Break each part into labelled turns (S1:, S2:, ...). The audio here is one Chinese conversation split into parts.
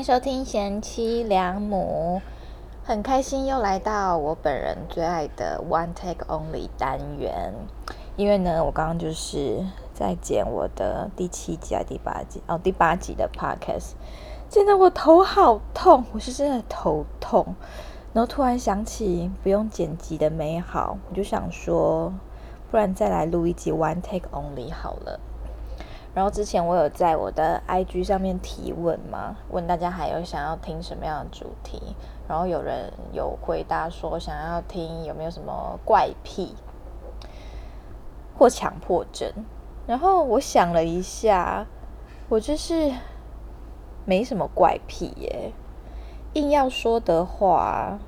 S1: 迎收听贤妻良母，很开心又来到我本人最爱的 One Take Only 单元。因为呢，我刚刚就是在剪我的第七集啊第八集哦，第八集的 Podcast，剪得我头好痛，我是真的头痛。然后突然想起不用剪辑的美好，我就想说，不然再来录一集 One Take Only 好了。然后之前我有在我的 IG 上面提问嘛，问大家还有想要听什么样的主题，然后有人有回答说想要听有没有什么怪癖或强迫症，然后我想了一下，我就是没什么怪癖耶，硬要说的话，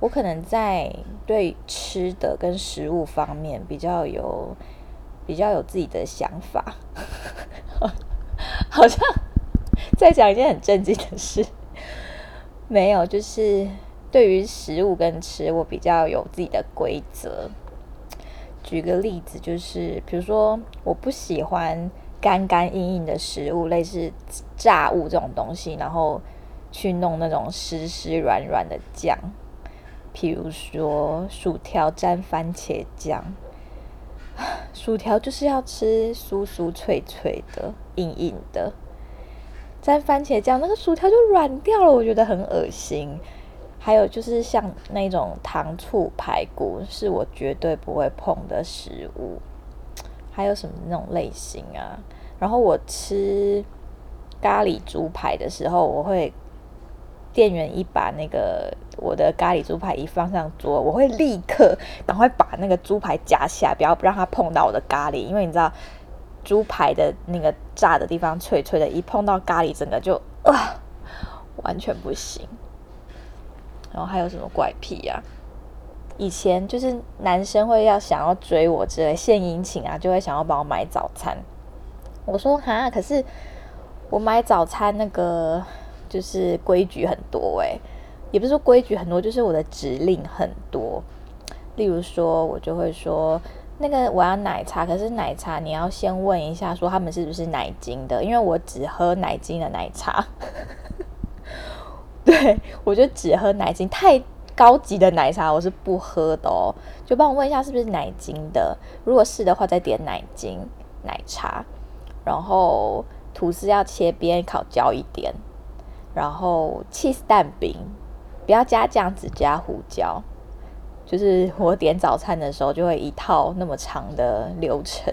S1: 我可能在对吃的跟食物方面比较有。比较有自己的想法，好像在讲一件很正经的事。没有，就是对于食物跟吃，我比较有自己的规则。举个例子，就是比如说，我不喜欢干干硬硬的食物，类似炸物这种东西，然后去弄那种湿湿软软的酱，譬如说薯条沾番茄酱。薯条就是要吃酥酥脆脆的、硬硬的，沾番茄酱，那个薯条就软掉了，我觉得很恶心。还有就是像那种糖醋排骨，是我绝对不会碰的食物。还有什么那种类型啊？然后我吃咖喱猪排的时候，我会。店员一把那个我的咖喱猪排一放上桌，我会立刻赶快把那个猪排夹起来，不要让它碰到我的咖喱，因为你知道猪排的那个炸的地方脆脆的，一碰到咖喱，整个就啊 完全不行。然后还有什么怪癖呀？以前就是男生会要想要追我之类献殷勤啊，就会想要帮我买早餐。我说哈，可是我买早餐那个。就是规矩很多诶，也不是说规矩很多，就是我的指令很多。例如说，我就会说那个我要奶茶，可是奶茶你要先问一下，说他们是不是奶精的，因为我只喝奶精的奶茶。对我就只喝奶精，太高级的奶茶我是不喝的哦。就帮我问一下是不是奶精的，如果是的话，再点奶精奶茶。然后吐司要切边，烤焦一点。然后 cheese 蛋饼，不要加酱，只加胡椒。就是我点早餐的时候，就会一套那么长的流程。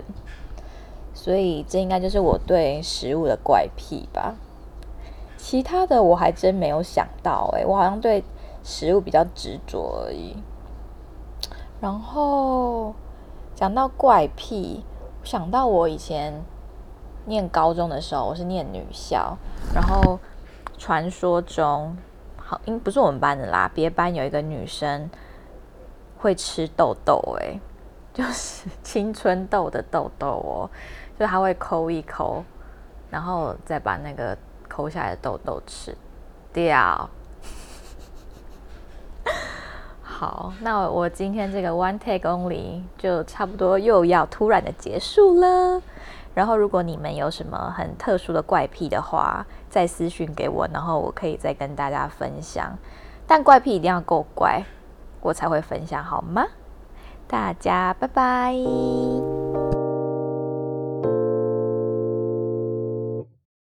S1: 所以这应该就是我对食物的怪癖吧。其他的我还真没有想到，诶，我好像对食物比较执着而已。然后讲到怪癖，想到我以前念高中的时候，我是念女校，然后。传说中，好，因不是我们班的啦，别班有一个女生会吃痘痘，哎，就是青春痘的痘痘哦，就她会抠一抠，然后再把那个抠下来的痘痘吃掉。好，那我今天这个 one take only 就差不多又要突然的结束了。然后，如果你们有什么很特殊的怪癖的话，再私讯给我，然后我可以再跟大家分享。但怪癖一定要够怪，我才会分享，好吗？大家拜拜。